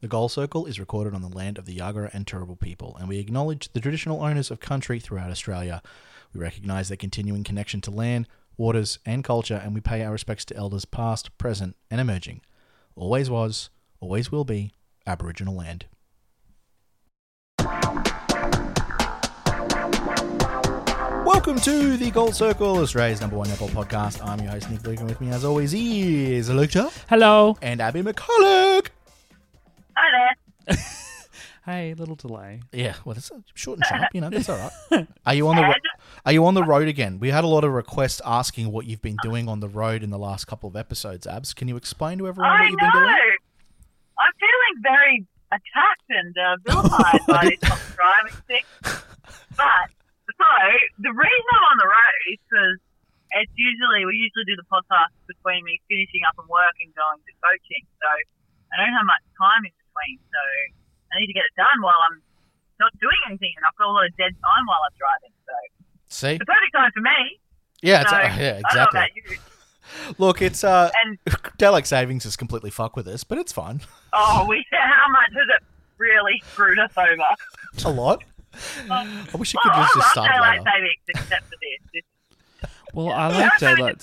The Goal Circle is recorded on the land of the Yagara and Turrbal people, and we acknowledge the traditional owners of country throughout Australia. We recognise their continuing connection to land, waters, and culture, and we pay our respects to elders past, present, and emerging. Always was, always will be Aboriginal land. Welcome to the Goal Circle, Australia's number one netball podcast. I'm your host, Nick Luke, and with me, as always, is Luke Hello. and Abby McCulloch. Hi there. Hey, little delay. Yeah, well, that's short and sharp. You know, that's all right. Are you on the ro- Are you on the road again? We had a lot of requests asking what you've been doing on the road in the last couple of episodes. Abs, can you explain to everyone I what you've been know. doing? I'm feeling very attacked and uh, vilified by this whole driving thing. But so the reason I'm on the road is because it's usually we usually do the podcast between me finishing up and work and going to coaching. So I don't have much time in between. So I need to get it done while I'm not doing anything, and I've got a lot of dead time while I'm driving. So See, the perfect time for me. yeah, it's, so, uh, yeah, I exactly. about you. Look, it's uh, And Savings is completely fuck with us, but it's fine. oh, we how much has it really screwed us over? A lot. I wish you Well, could I just, just love start daylight later. savings except for this. Well, I like I daylight.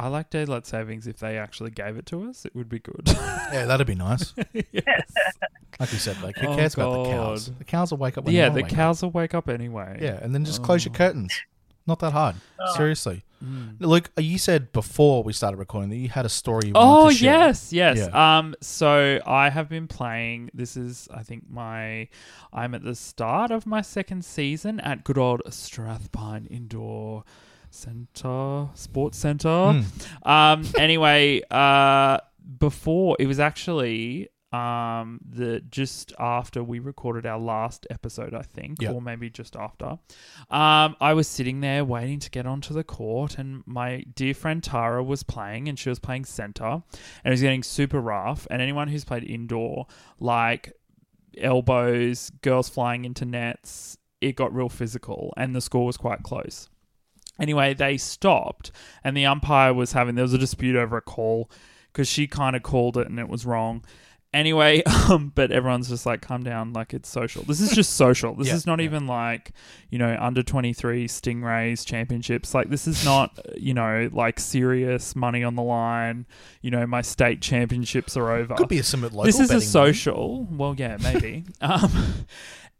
Great. I like daylight savings. If they actually gave it to us, it would be good. Yeah, that'd be nice. yes. Like you said, like who Oh, cares about the cows? God. The cows will wake up when Yeah, they the wanna wake up. cows will wake up anyway. Yeah, and then just close your Oh. curtains. Not that hard. Oh. Seriously. Mm. Look, you said before we started recording that you had a story you wanted Oh to share. yes, yes. Yeah. Um, so I have been playing. This is, I think, my. I'm at the start of my second season at good old Strathpine Indoor Centre, Sports Centre. Mm. Um. Anyway, uh, before it was actually um the just after we recorded our last episode, I think, Yeah. or maybe just after. Um, I was sitting there waiting to get onto the court, and my dear friend Tara was playing, and she was playing center, and it was getting super rough. And anyone who's played indoor, like elbows, girls flying into nets, it got real physical, and the score was quite close. Anyway, they stopped, and the umpire was having there was a dispute over a call because she kind of called it and it was wrong. Anyway, um, but everyone's just like, calm down, like it's social. This is just social. This Yeah, is not yeah. even like, you know, under 23 Stingrays championships. Like, this is not, you know, like serious money on the line. You know, my state championships are over Could be a some local this is a betting social. Well, yeah, maybe. um,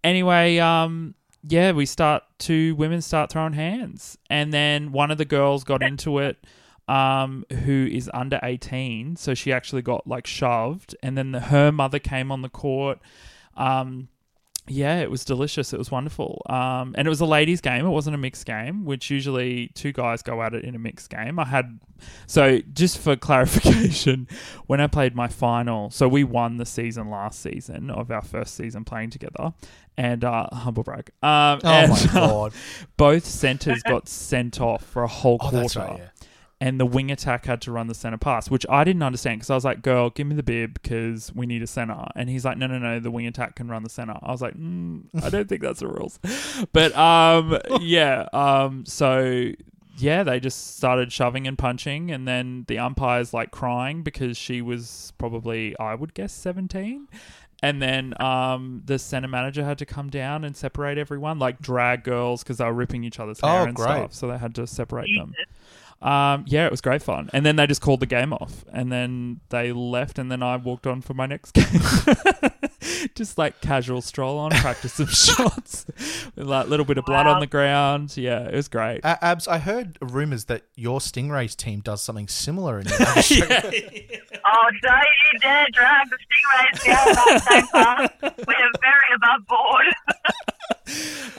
anyway, um, yeah, we start two women start throwing hands, and then one of the girls got into it. Um, who is under 18, so she actually got like shoved, and then the, her mother came on the court. Um, yeah, it was delicious. It was wonderful. Um, and it was a ladies' game. It wasn't a mixed game, which usually two guys go at it in a mixed game. I had, so just for clarification, when I played my final, so we won the season last season of our first season playing together, and uh, humble brag. Um, Oh and, my god. both centers got sent off for a whole Oh, quarter right. Yeah. And the wing attack had to run the center pass, which I didn't understand because I was like, "Girl, give me the bib because we need a center." And he's like, "No, no, no, the wing attack can run the center." I was like, mm, "I don't think that's the rules," but um, yeah, um, so yeah, they just started shoving and punching, and then the umpire's like crying because she was probably, I would guess, seventeen. And then um, the center manager had to come down and separate everyone, like drag girls, because they were ripping each other's hair Oh, and great. stuff. So they had to separate them. Jesus. Um, yeah, it was great fun. And then they just called the game off, and then they left, and then I walked on for my next game. just like casual stroll on, practice some shots, with like a little bit of blood Wow. on the ground. Yeah, it was great. Uh, Abs, I heard rumors that your Stingrays team does something similar in your industry. Oh, don't you dare drag the stingrays down that same path. We're very above board.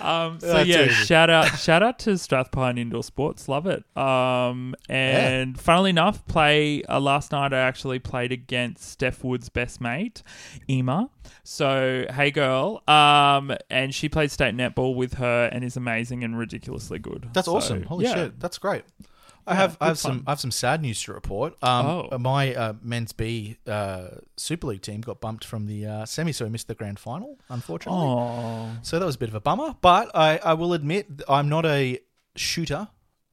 Um, so That's yeah, easy. shout out, shout out to Strathpine Indoor Sports, love it. Um, and funnily enough, play uh, last night I actually played against Steph Wood's best mate, Ema. So hey girl, um, and she played state netball with her and is amazing and ridiculously good. That's So, awesome. Holy yeah. shit, that's great. I have I have some. I have some sad news to report. Um, Oh. my uh, men's B uh, Super League team got bumped from the uh, semi, so we missed the grand final, unfortunately. Oh, So that was a bit of a bummer. But I, I will admit I'm not a shooter,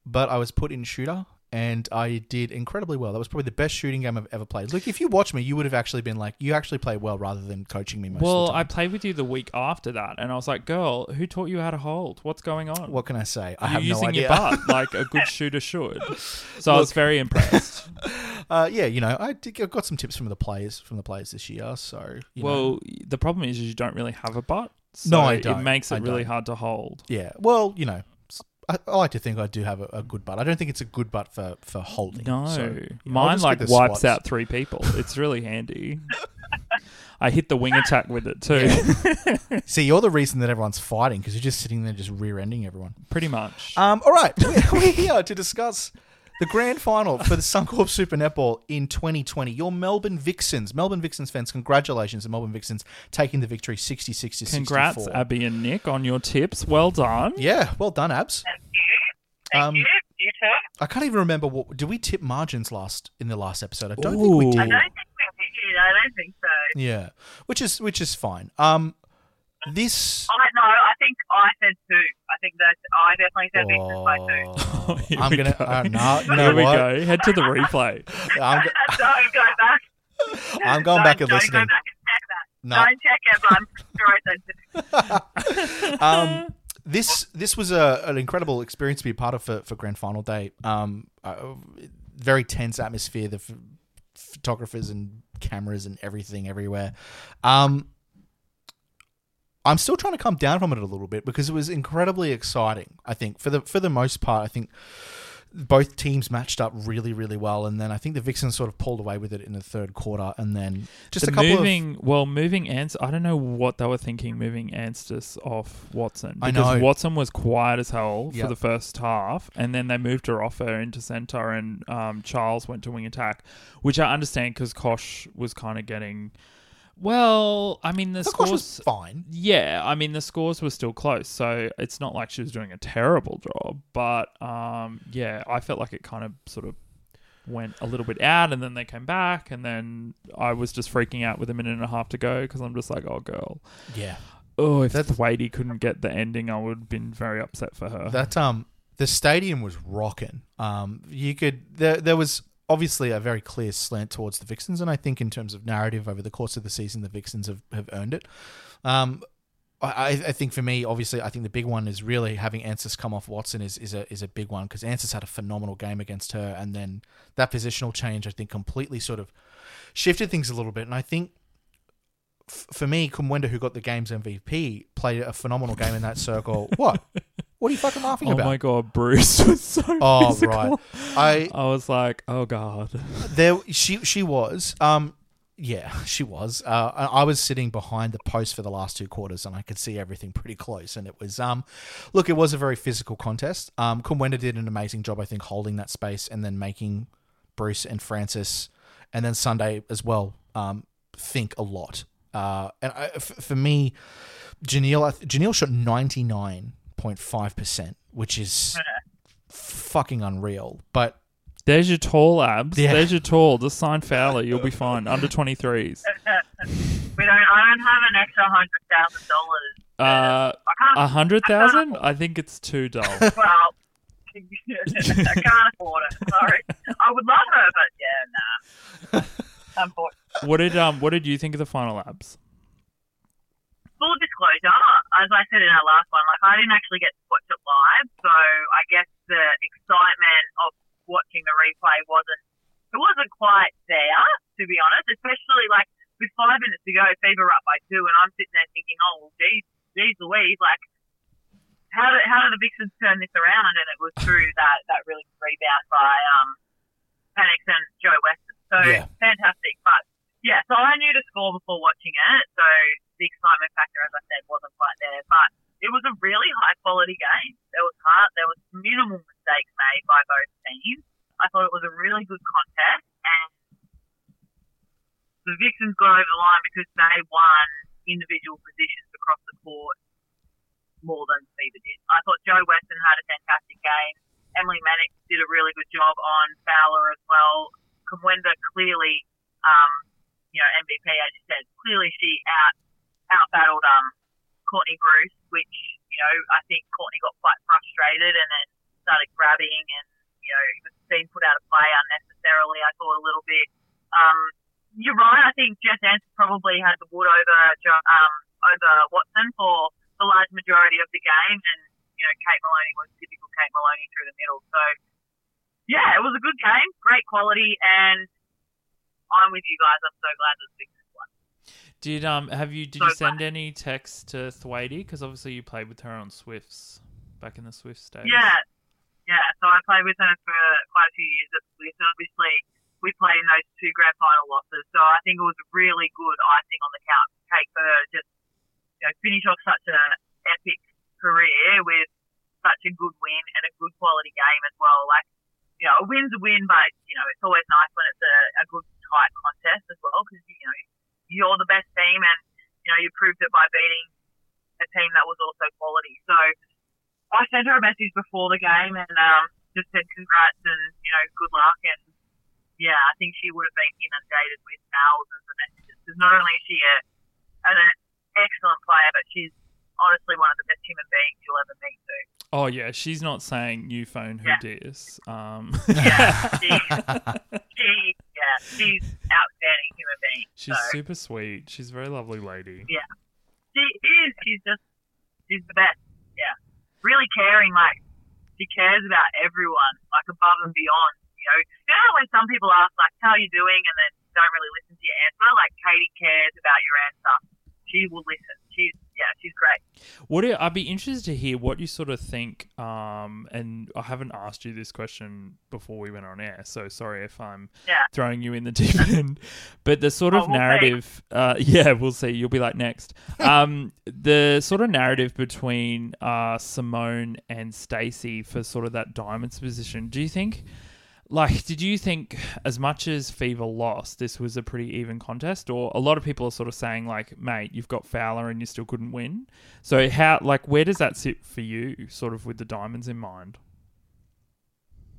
but I was put in shooter and I did incredibly well. That was probably the best shooting game I've ever played. Look, if you watch me, you would have actually been like, you actually play well rather than coaching me most Well, of the I played with you the week after that, and I was like, "Girl, who taught you how to hold? What's going on? what can I say? I You're have using no idea. your butt like a good shooter should." So I was very impressed. uh, yeah, you know, I did, I got some tips from the players from the players this year. So, you know. well, the problem is you don't really have a butt. So No, I It don't. It makes it I really don't. hard to hold. yeah, well, you know, I, I like to think I do have a, a good butt. I don't think it's a good butt for for holding. No, so, yeah, mine like wipes squats. out three people. It's really handy. I hit the wing attack with it too, See, you're the reason that everyone's fighting because you're just sitting there just rear-ending everyone. pretty much. Um, all right, we're, we're here to discuss the grand final for the Suncorp Super Netball in 2020. Your Melbourne Vixens, Melbourne Vixens fans, congratulations, the Melbourne Vixens taking the victory, 66 to Congrats, 64. Abby and Nick, on your tips. Well done. Yeah, well done, Abs. Thank you. Thank Um, you. You too. I can't even remember what did we tip margins last in the last episode. I don't think we did. I don't think we did. I don't think so. Yeah, which is which is fine. Um, this. I no, I think I said two. I think that I definitely said Vixens by two. Oh, Here I'm we gonna. go. Uh, no, you know Here we what? go. Head to the replay. I'm, go- don't go back. I'm going back and don't listening. Back and check that. No. Don't check it, but I'm sure I said two. um, this this was a, an incredible experience to be a part of for, for grand final day. Um, uh, very tense atmosphere. The f- photographers and cameras and everything everywhere. Um, I'm still trying to come down from it a little bit because it was incredibly exciting. I think for the for the most part, I think both teams matched up really really well, and then I think the Vixens sort of pulled away with it in the third quarter, and then just the a couple of moving, well, moving Ants. I don't know what they were thinking moving Anstiss off Watson I because know. Watson was quiet as hell Yep. for the first half, and then they moved her off her into centre, and um, Charles went to wing attack, which I understand because Cosh was kind of getting. Well, I mean the scores. was fine. Yeah, I mean the scores were still close, so it's not like she was doing a terrible job. But um, yeah, I felt like it kind of sort of went a little bit out, and then they came back, and then I was just freaking out with a minute and a half to go because I'm just like, oh girl, Yeah, oh if That's- Thwaitie couldn't get the ending, I would have been very upset for her. That um the stadium was rocking. Um you could there there was obviously a very clear slant towards the Vixens and I think in terms of narrative over the course of the season the Vixens have, have earned it. Um I, I think for me, obviously, I think the big one is really having Anstiss come off Watson is, is a is a big one because Anstiss had a phenomenal game against her, and then that positional change I think completely sort of shifted things a little bit. And I think f- for me, Kumwenda, who got the game's MVP, played a phenomenal game in that circle. what? What are you fucking laughing at? oh about? my god, Bruce was so Oh, physical. right. I I was like, oh god. there she she was um yeah she was uh I I was sitting behind the post for the last two quarters and I could see everything pretty close and it was um look it was a very physical contest um Kumwenda did an amazing job I think holding that space and then making Bruce and Francis and then Sunday as well um think a lot uh and I, f- for me Jhaniele I th- Jhaniele shot 99.5% which is fucking unreal but There's your tall abs. Yeah. There's your tall. Just sign Fowler. You'll be fine. Under 23s. We don't. I don't have an extra hundred thousand dollars. Uh, I a hundred thousand? I think it's too dull. well, I can't afford it. Sorry. I would love her, but yeah, nah. Unfortunately. What did um What did you think of the final abs? Full disclosure, as I said in our last one, like I didn't actually get to watch it live, so I guess the excitement of watching the replay wasn't. It wasn't quite there, to be honest. Especially like with five minutes to go, Fever up by two, and I'm sitting there thinking, oh, well, geez, geez Louise, like how did how did the Vixens turn this around? And it was through that that really rebound by um Penix and Jo Weston. So Yeah. fantastic, but yeah, so I knew the score before watching it, so the excitement factor, as I said, wasn't quite there. But it was a really high quality game. There was hard, there was minimal mistakes made by both teams. I thought it was a really good contest, and the Vixens got over the line because they won individual positions across the court more than Fever did. I thought Jo Weston had a fantastic game. Emily Mannix did a really good job on Fowler as well. Kumwenda clearly, um, you know, MVP as you said, clearly she out out battled um Courtney Bruce, which you know I think Courtney got quite frustrated and then started grabbing and you know, was being put out of play unnecessarily. I thought a little bit. Um, you're right. I think Jess Anson probably had the wood over um, over Watson for the large majority of the game, and you know, Kate Moloney was typical Kate Moloney through the middle. So, yeah, it was a good game, great quality, and I'm with you guys. I'm so glad that Vixens won. Did um have you did So you send any texts to Thwaitie? Because obviously you played with her on Swifts back in the Swift days. Yeah, yeah. So I played with her for quite a few years at and Obviously, we played in those two grand final losses. So I think it was really good icing on the count cake for her just you know, finish off such an epic career with such a good win and a good quality game as well. Like, you know, a win's a win, but you know, it's always nice when it's a, a good tight contest as well because you know you're the best team and you know you proved it by beating a team that was also quality. So. I sent her a message before the game and um, just said congrats and you know good luck and yeah, I think she would have been inundated with thousands of messages because not only is she a, an excellent player, but she's honestly one of the best human beings you'll ever meet too. Oh yeah, she's not saying you phone who Yeah. Um, Yeah, she's, she yeah she's outstanding human being. she's so super sweet. She's a very lovely lady. Yeah, she is she's just she's the best. Yeah, really caring. Like she cares about everyone, like above and beyond. You know, you know how when some people ask like, "How are you doing?" and then don't really listen to your answer. Like Katie cares about your answer. She will listen. She's yeah, she's great. What do, I'd be interested to hear what you sort of think. Um, and I haven't asked you this question before we went on air, so sorry if I'm Yeah. throwing you in the deep end. But the sort Oh, of we'll narrative, uh, yeah, we'll see. You'll be like next. Um, the sort of narrative between uh, Simone and Stacey for sort of that diamonds position. Do you think? Like, did you think as much as Fever lost, this was a pretty even contest? Or a lot of people are sort of saying, like, mate, you've got Fowler and you still couldn't win. So, how, like, where does that sit for you, sort of with the diamonds in mind?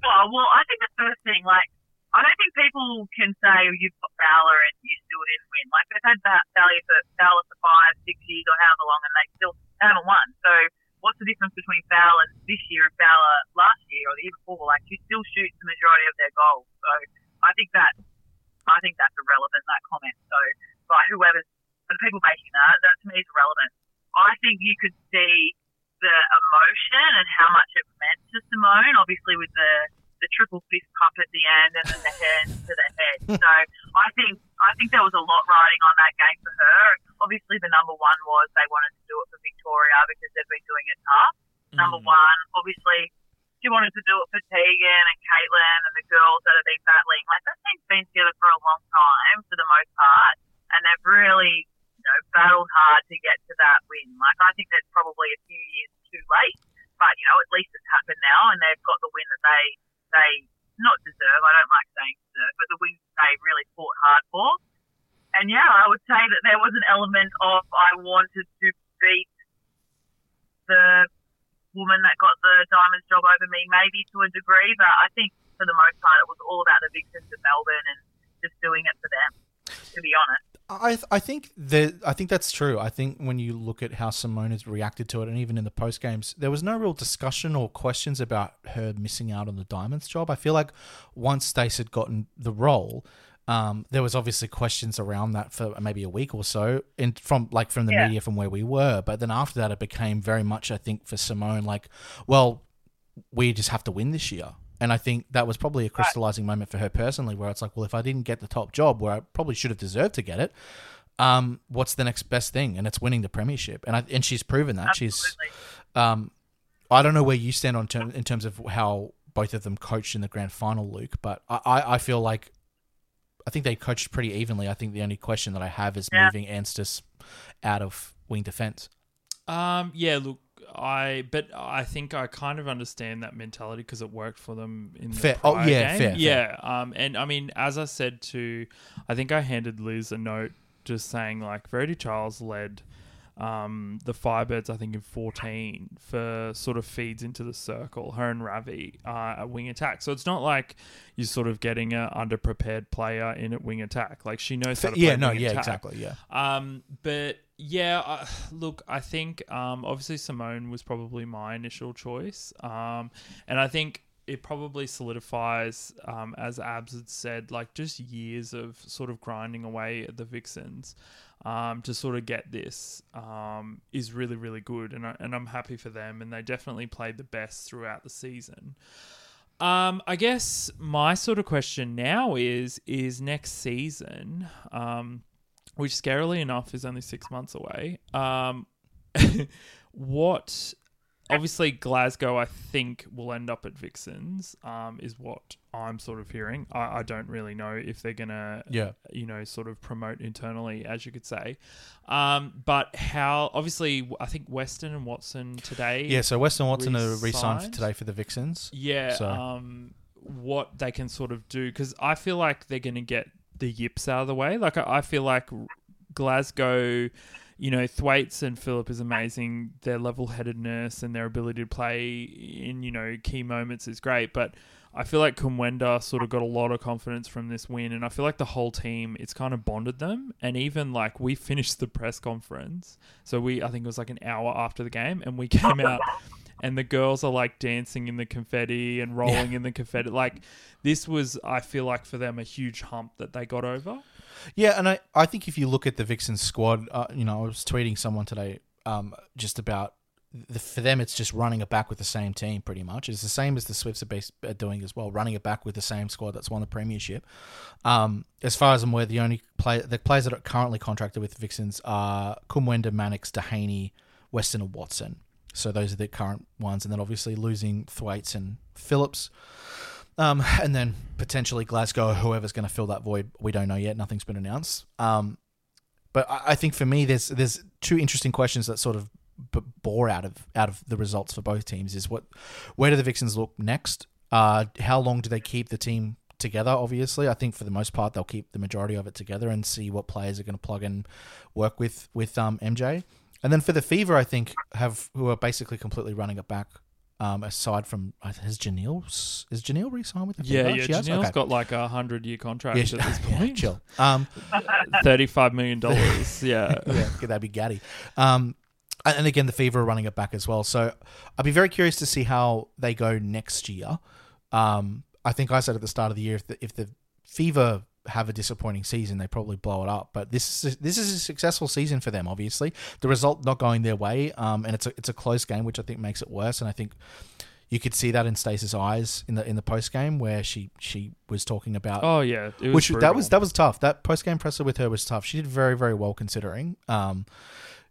Oh well, I think the first thing, like, I don't think people can say you've got Fowler and you still didn't win. Like they've had Fowler for Fowler for five, six years or however long, and they still haven't won. So what's the difference between Fowler this year and Fowler last year or the year before? Like she still shoots the majority of their goals. So I think that I think that's irrelevant that comment. So by whoever's the people making that, that to me is irrelevant. I think you could see the emotion and how much it meant to Simone, obviously with the the triple fist cup at the end and then the hands to the head. So I think I think there was a lot riding on that game for her. Obviously, the number one was they wanted to do it for Victoria because they've been doing it tough. Number Mm. one, obviously, she wanted to do it for Tegan and Caitlin and the girls that have been battling. Like that team's been together for a long time for the most part, and they've really you know battled hard to get to that win. Like I think that's probably a few years too late, but you know at least it's happened now, and they've got the win that they they not deserve. I don't like saying deserve, but the win they really fought hard for. And yeah, I would say that there was an element of I wanted to beat the woman that got the diamonds job over me, maybe to a degree, but I think for the most part it was all about the victims of Melbourne and just doing it for them. To be honest, I th- I think that I think that's true. I think when you look at how Simone has reacted to it, and even in the post games, there was no real discussion or questions about her missing out on the Diamonds job. I feel like once Stace had gotten the role, um, there was obviously questions around that for maybe a week or so, in from like from the Yeah. media from where we were. But then after that, it became very much, I think, for Simone, like, well, we just have to win this year. And I think that was probably a crystallizing moment for her personally, where it's like, well, if I didn't get the top job, where I probably should have deserved to get it, um, what's the next best thing? And it's winning the premiership. And I, and she's proven that. She's, um, I don't know where you stand on term, in terms of how both of them coached in the grand final, Luke, but I, I, I feel like I think they coached pretty evenly. I think the only question that I have is Yeah. moving Anstiss out of wing defense. Um, yeah, look, I but I think I kind of understand that mentality because it worked for them in the Fair. Oh, yeah, game. fair, fair. yeah. Um, and I mean, as I said to, I think I handed Liz a note just saying like Verity Charles led. Um, the Firebirds, I think, in 14 for sort of feeds into the circle, her and Ravi uh, at wing attack. So it's not like you're sort of getting a underprepared player in at wing attack. Like she knows how to play Yeah, no, yeah, attack. exactly, yeah. Um, but yeah, uh, look, I think um, obviously Simone was probably my initial choice. Um, and I think it probably solidifies, um, as Abs had said, like just years of sort of grinding away at the Vixens um, to sort of get this um, is really, really good. And, I, and I'm happy for them. And they definitely played the best throughout the season. Um, I guess my sort of question now is is next season, um, which scarily enough is only six months away. Um, what obviously Glasgow, I think, will end up at Vixens. Um, is what I'm sort of hearing. I, I don't really know if they're gonna, Yeah. you know, sort of promote internally, as you could say. Um, but how? Obviously, I think Weston and Watson today. Yeah, so Weston and Watson are re-signed for Re-signed? today for the Vixens. Yeah. So- Um, what they can sort of do because I feel like they're going to get the yips out of the way. Like I, I feel like Glasgow, you know, Thwaites and Philip is amazing. Their level-headedness and their ability to play in you know key moments is great, but. I feel like Kumwenda sort of got a lot of confidence from this win, and I feel like the whole team it's kind of bonded them. And even like we finished the press conference, so we I think it was like an hour after the game, and we came out and the girls are like dancing in the confetti and rolling in the confetti. Like this was, I feel like for them a huge hump that they got over. Yeah, and I, I think if you look at the Vixens squad, uh, you know, I was tweeting someone today um, just about the, for them, it's just running it back with the same team pretty much. It's the same as the Swifts are, base, are doing as well, running it back with the same squad that's won the premiership. Um, as far as I'm aware, the only play the players that are currently contracted with Vixens are Kumwenda, Mannix, Dehaney, Weston, and Watson. So those are the current ones, and then obviously losing Thwaites and Phillips. Um, and then potentially Glasgow, whoever's going to fill that void, we don't know yet. Nothing's been announced. Um, but I, I think for me, there's there's two interesting questions that sort of b- bore out of out of the results for both teams. Is what where do the Vixens look next? Uh, how long do they keep the team together? Obviously, I think for the most part they'll keep the majority of it together and see what players are going to plug and work with with um, MJ. And then for the Fever, I think have who are basically completely running it back. Um, aside from uh, has Jhaniele is Jhaniele re-signed with the Yeah, yeah. She has? Jhaniele's Okay. got like a hundred year contract Yeah, at she- this yeah, point. chill. Um, Thirty five million dollars. Yeah. yeah, that'd be gaddy. Um, and and again, the Fever are running it back as well. So I'd be very curious to see how they go next year. Um, I think I said at the start of the year if the, if the Fever have a disappointing season, they probably blow it up. But this is this is a successful season for them. Obviously, the result not going their way, um, and it's a it's a close game, which I think makes it worse. And I think you could see that in Stacey's eyes in the in the post game where she she was talking about Oh yeah. It was which that was that was tough. That post game presser with her was tough. She did very very well considering, um,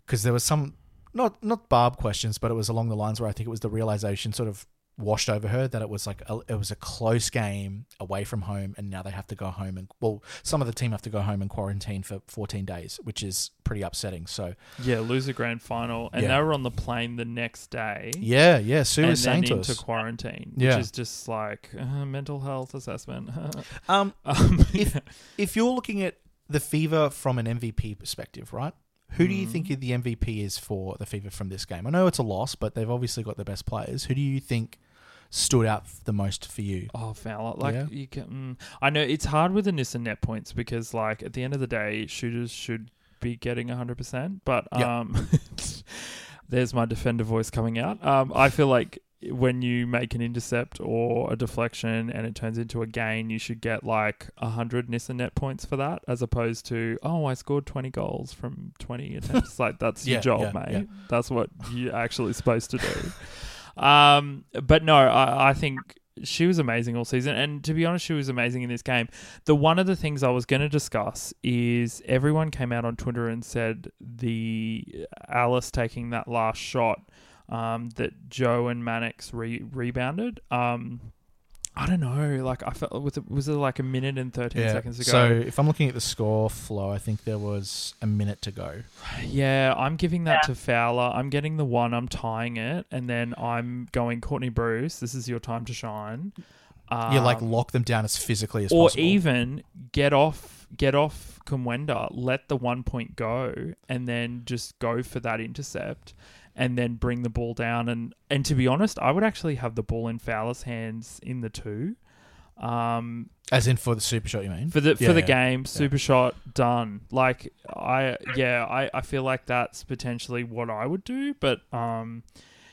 because there was some not not barb questions, but it was along the lines where I think it was the realization sort of washed over her that it was like a, it was a close game away from home, and now they have to go home and well, some of the team have to go home and quarantine for 14 days, which is pretty upsetting. So yeah lose a grand final, and Yeah. they were on the plane the next day. yeah, yeah, Sue and was then saying to into quarantine, Yeah. which is just like uh, mental health assessment. um, um, If- if you're looking at the Fever from an MVP perspective, right? Who do you Mm. think the MVP is for the Fever from this game? I know it's a loss, but they've obviously got the best players. Who do you think stood out the most for you? Oh, Fowler. Like Yeah. you can. Mm, I know it's hard with the Nissan net points because, like, at the end of the day, shooters should be getting hundred percent. But Yep. um, there's my defender voice coming out. Um, I feel like when you make an intercept or a deflection and it turns into a gain, you should get like hundred Nissan net points for that, as opposed to oh, I scored twenty goals from twenty attempts. like that's Yeah, your job, yeah, mate. yeah. That's what you're actually supposed to do. Um, but no, I, I think she was amazing all season, and to be honest, she was amazing in this game. The one of the things I was going to discuss is everyone came out on Twitter and said the Alice taking that last shot um, that Jo and Mannix re- rebounded. Um, I don't know. Like I felt was it was it like a minute and thirteen seconds ago? So if I'm looking at the score flow, I think there was a minute to go. Yeah, I'm giving that Yeah. to Fowler. I'm getting the one. I'm tying it, and then I'm going Courtney Bruce. This is your time to shine. Um, you like lock them down as physically as or possible. Or even get off, get off Kumwenda. Let the one point go, and then just go for that intercept, and then bring the ball down. And and to be honest, I would actually have the ball in Fowler's hands in the two. Um, as in for the super shot, you mean? for the Yeah, for the yeah. game super shot done like i yeah I, I feel like that's potentially what i would do but um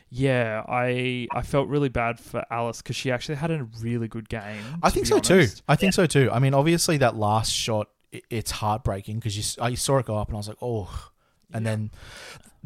yeah, I I felt really bad for Alice because she actually had a really good game. I think so too. I think so too. I mean, obviously that last shot, i- it's heartbreaking because you I saw it go up and I was like, oh, and then.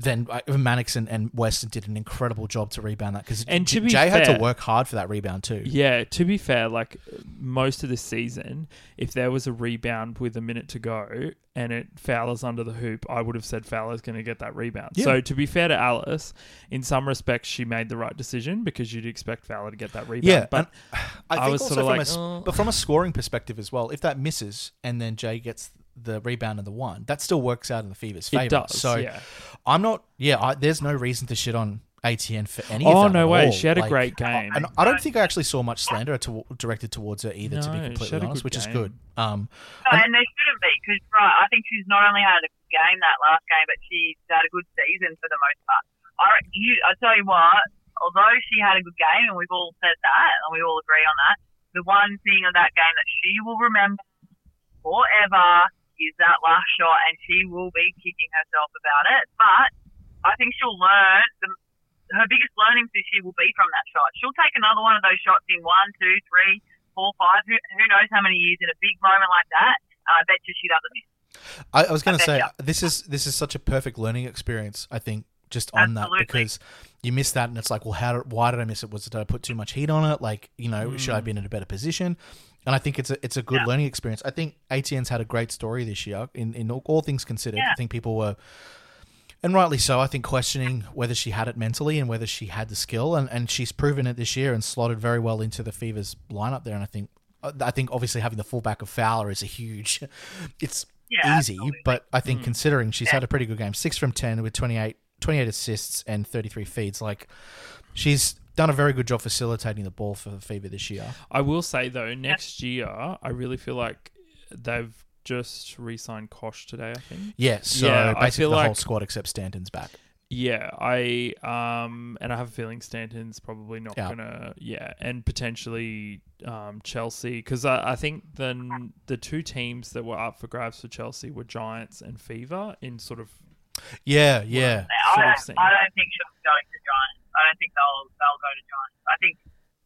Then uh, Mannix and, and Weston did an incredible job to rebound that because And to be Jay had to work hard for that rebound too. Yeah, to be fair, like most of the season, if there was a rebound with a minute to go and it Fowler's under the hoop, I would have said Fowler's going to get that rebound. Yeah. So to be fair to Alice, in some respects, she made the right decision because you'd expect Fowler to get that rebound. Yeah, but I I was sorta from like, a, "Oh." but from a scoring perspective as well, if that misses and then Jay gets the rebound and the one, that still works out in the Fever's favor. it does. So yeah. I'm not. Yeah, I, there's no reason to shit on ATN for any. of Oh that no at way, all. she had a great game. And I don't think I actually saw much slander to, directed towards her either, to be completely honest, good which is good. Um, No, and there shouldn't be because right, I think she's not only had a good game that last game, but she's had a good season for the most part. I you, I tell you what, although she had a good game, and we've all said that, and we all agree on that, the one thing of that game that she will remember forever is that last shot, and she will be kicking herself about it. But I think she'll learn. The, her biggest learnings this year will be from that shot. She'll take another one of those shots in one, two, three, four, five. Who, who knows how many years in a big moment like that? Uh, I bet you she doesn't miss. I, I was going to say bet this is this is such a perfect learning experience. I think just on Absolutely. that because you miss that and it's like, well, how? Did, why did I miss it? Was it did I put too much heat on it? Like, you know, should I have been in a better position? And I think it's a it's a good Yeah. learning experience. I think ATN's had a great story this year. In in all, all things considered, Yeah. I think people were. And rightly so, I think questioning whether she had it mentally and whether she had the skill, and, and she's proven it this year and slotted very well into the Fever's lineup there. And I think, I think obviously having the fullback of Fowler is a huge, it's Yeah, easy, absolutely. but I Mm. think considering she's Yeah. had a pretty good game, six from ten with 28, 28 assists and thirty three feeds, like she's done a very good job facilitating the ball for Fever this year. I will say though, next year I really feel like they've just re-signed Cosh today. I think. Yeah, so Yeah, I basically feel the whole squad except Stanton's back. Yeah, I um, and I have a feeling Stanton's probably not Yeah. gonna. Yeah, and potentially um, Chelsea because I, I think the the two teams that were up for grabs for Chelsea were Giants and Fever in sort of Yeah, yeah. I don't. I don't think she'll be going to Giants. I don't think they'll they'll go to Giants. I think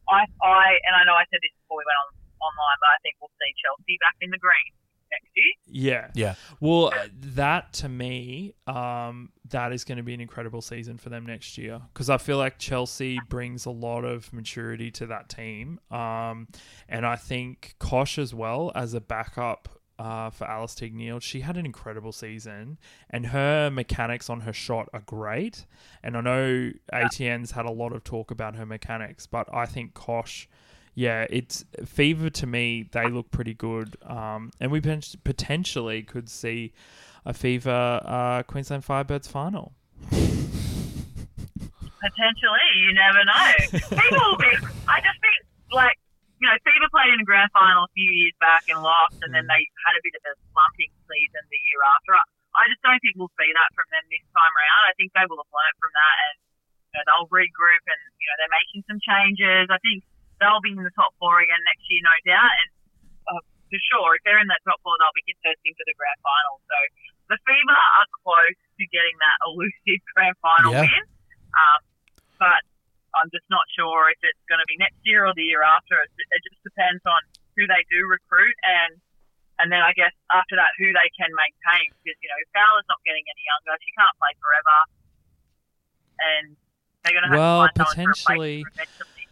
I I and I know I said this before we went on online, but I think we'll see Chelsea back in the green next year. Yeah. Yeah. Well, uh, that to me, um, that is going to be an incredible season for them next year because I feel like Chelsea brings a lot of maturity to that team, um, and I think Cosh as well as a backup. Uh, for Alice Teague-Neeld, she had an incredible season, and her mechanics on her shot are great. And I know ATN's had a lot of talk about her mechanics, but I think Cosh, yeah, it's Fever to me. They look pretty good, um, and we potentially could see a Fever uh, Queensland Firebirds final. Potentially, you never know. People will be. I just think like you know, Fever played in a grand final a few years back and lost, and then they had a bit of a slumping season the year after. I just don't think we'll see that from them this time around. I think they will have learnt from that, and you know, they'll regroup, and you know, they're making some changes. I think they'll be in the top four again next year, no doubt, and uh, for sure, if they're in that top four, they'll be contesting for the grand final. So the Fever are close to getting that elusive grand final Yeah. win, um, but I'm just not sure if it's going to be next year or the year after. It, it just depends on who they do recruit and and then I guess after that who they can maintain because you know Fowler's not getting any younger. She can't play forever, and they're going to have Well, to find someone to replace potentially-.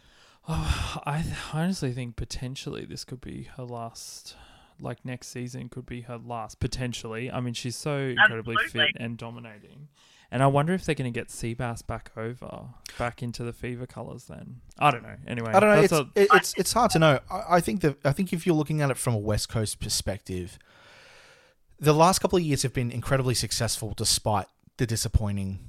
Oh, I honestly think potentially this could be her last. Like next season could be her last potentially. I mean, she's so incredibly Absolutely. fit and dominating, and I wonder if they're going to get Seabass back over, back into the fever colors. Then I don't know. Anyway, I don't know. It's, a- it's it's hard to know. I, I think that I think if you're looking at it from a West Coast perspective, the last couple of years have been incredibly successful despite the disappointing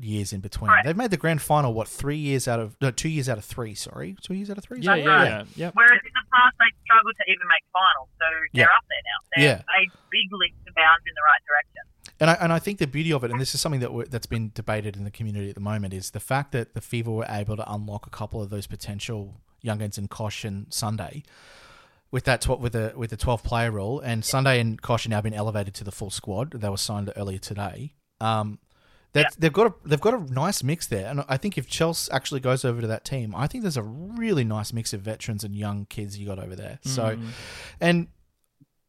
years in between. Correct. They've made the grand final what three years out of no two years out of three. Sorry, two years out of three. yeah, That's yeah, right. yeah, yep. Whereas in the past they struggled to even make finals, so they're Yeah. up there now. They're a big leap to bounds in the right direction. And I, and I think the beauty of it, and this is something that that's been debated in the community at the moment, is the fact that the Fever were able to unlock a couple of those potential young youngins in Cosh and Sunday with that tw- with the with the twelve player rule, and Sunday and Cosh have now been elevated to the full squad. They were signed earlier today. Um, That's, They've got a they've got a nice mix there, and I think if Chelsea actually goes over to that team, I think there's a really nice mix of veterans and young kids you got over there. So, Mm. and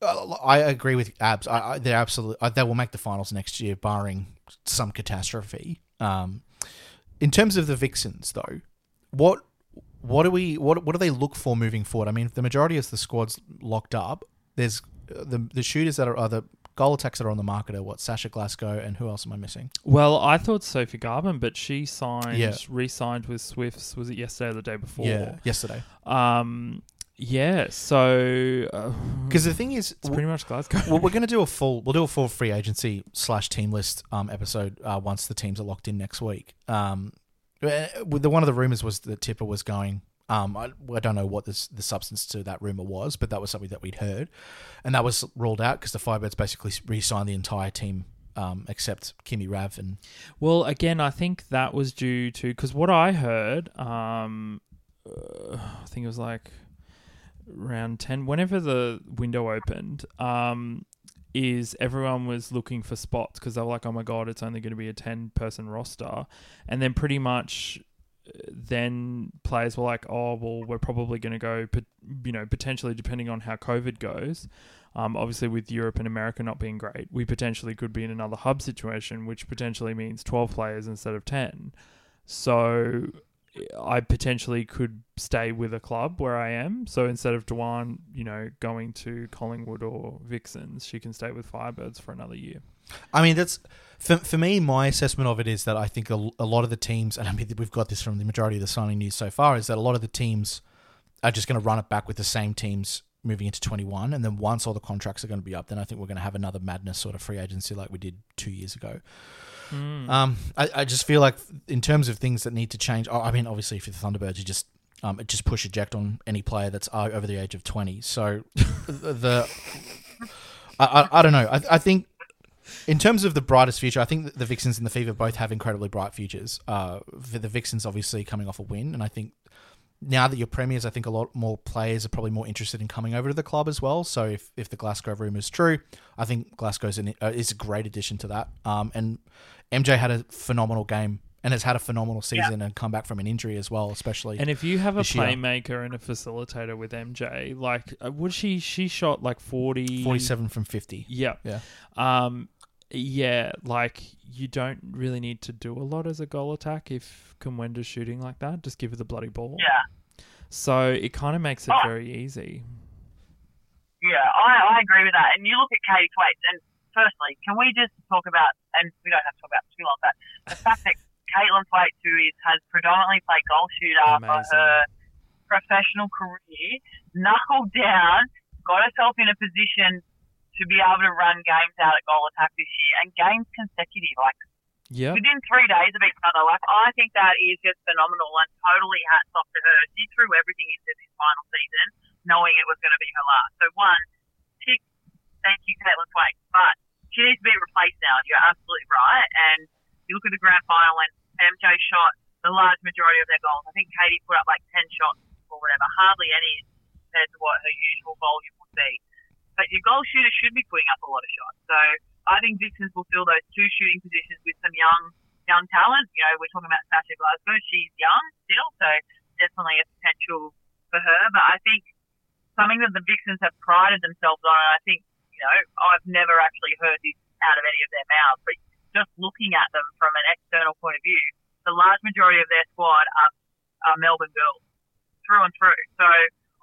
I agree with Abs. I, I, they're absolutely uh, they will make the finals next year, barring some catastrophe. Um, in terms of the Vixens, though, what what do we what what do they look for moving forward? I mean, the majority of the squad's locked up. There's uh, the the shooters that are, are the goal attacks that are on the market are what Sasha Glasgow and who else am I missing? Well, I thought Sophie Garbin, but she signed, Yeah. re-signed with Swifts. Was it yesterday or the day before? Yeah, yesterday. Um. Yeah. So. uh, Because the thing is, it's pretty much Glasgow. well, we're going to do a full we'll do a full free agency slash team list um, episode uh, once the teams are locked in next week. Um, uh, with the one of the rumors was that Tipper was going. Um, I, I don't know what this, the substance to that rumor was, but that was something that we'd heard, and that was ruled out because the Firebirds basically re-signed the entire team um, except Kimmy Rav and Well, again, I think that was due to because what I heard, um, uh, I think it was like around ten. Whenever the window opened, um, is everyone was looking for spots because they were like, "Oh my god, it's only going to be a ten-person roster," and then pretty much. uh, Then players were like, "Oh, well, we're probably going to go, you know, potentially depending on how COVID goes. Um, obviously, with Europe and America not being great, we potentially could be in another hub situation, which potentially means 12 players instead of 10. So I potentially could stay with a club where I am. So instead of Dewan, you know, going to Collingwood or Vixens, she can stay with Firebirds for another year. I mean, that's for, for me. My assessment of it is that I think a, a lot of the teams, and I mean, we've got this from the majority of the signing news so far, is that a lot of the teams are just going to run it back with the same teams moving into 21. And then once all the contracts are going to be up, then I think we're going to have another madness sort of free agency like we did two years ago. Um, I, I just feel like in terms of things that need to change, oh, I mean, obviously, for the Thunderbirds, you just um, just push eject on any player that's over the age of 20. So the I, I, I don't know. I, I think in terms of the brightest future, I think the Vixens and the Fever both have incredibly bright futures. Uh, for the Vixens, obviously coming off a win, and I think now that you're premiers, I think a lot more players are probably more interested in coming over to the club as well. So if, if the Glasgow rumor is true, I think Glasgow's an, uh, is a great addition to that. Um, and MJ had a phenomenal game and has had a phenomenal season and come back from an injury as well, especially. And if you have a this year. playmaker and a facilitator with MJ, like, uh, would she, she shot like 40. 47 from 50. Yeah. Yeah. Um, yeah, like you don't really need to do a lot as a goal attack if Kumwenda's shooting like that. Just give her the bloody ball. Yeah. So it kind of makes it Oh. very easy. Yeah, I, I agree with that. And you look at Katie Thwaites, and firstly, can we just talk about, and we don't have to talk about too long, but the fact that Caitlin Thwaites, who is, has predominantly played goal shooter for her professional career, knuckled down, got herself in a position to be able to run games out at goal attack this year, and games consecutive, like Yep. within three days of each other. Like I think that is just phenomenal and totally hats off to her. She threw everything into this final season, knowing it was going to be her last. So one, tick, thank you, Caitlin Thwaites. But she needs to be replaced now. You're absolutely right. And you look at the grand final and MJ shot the large majority of their goals. I think Katie put up like ten shots or whatever, hardly any compared to what her usual volume would be. But your goal shooter should be putting up a lot of shots. So I think Vixens will fill those two shooting positions with some young young talent. You know, we're talking about Sasha Glasgow. She's young still, so definitely a potential for her. But I think something that the Vixens have prided themselves on, and I think, you know, I've never actually heard this out of any of their mouths, but just looking at them from an external point of view, the large majority of their squad are, are Melbourne girls through and through. So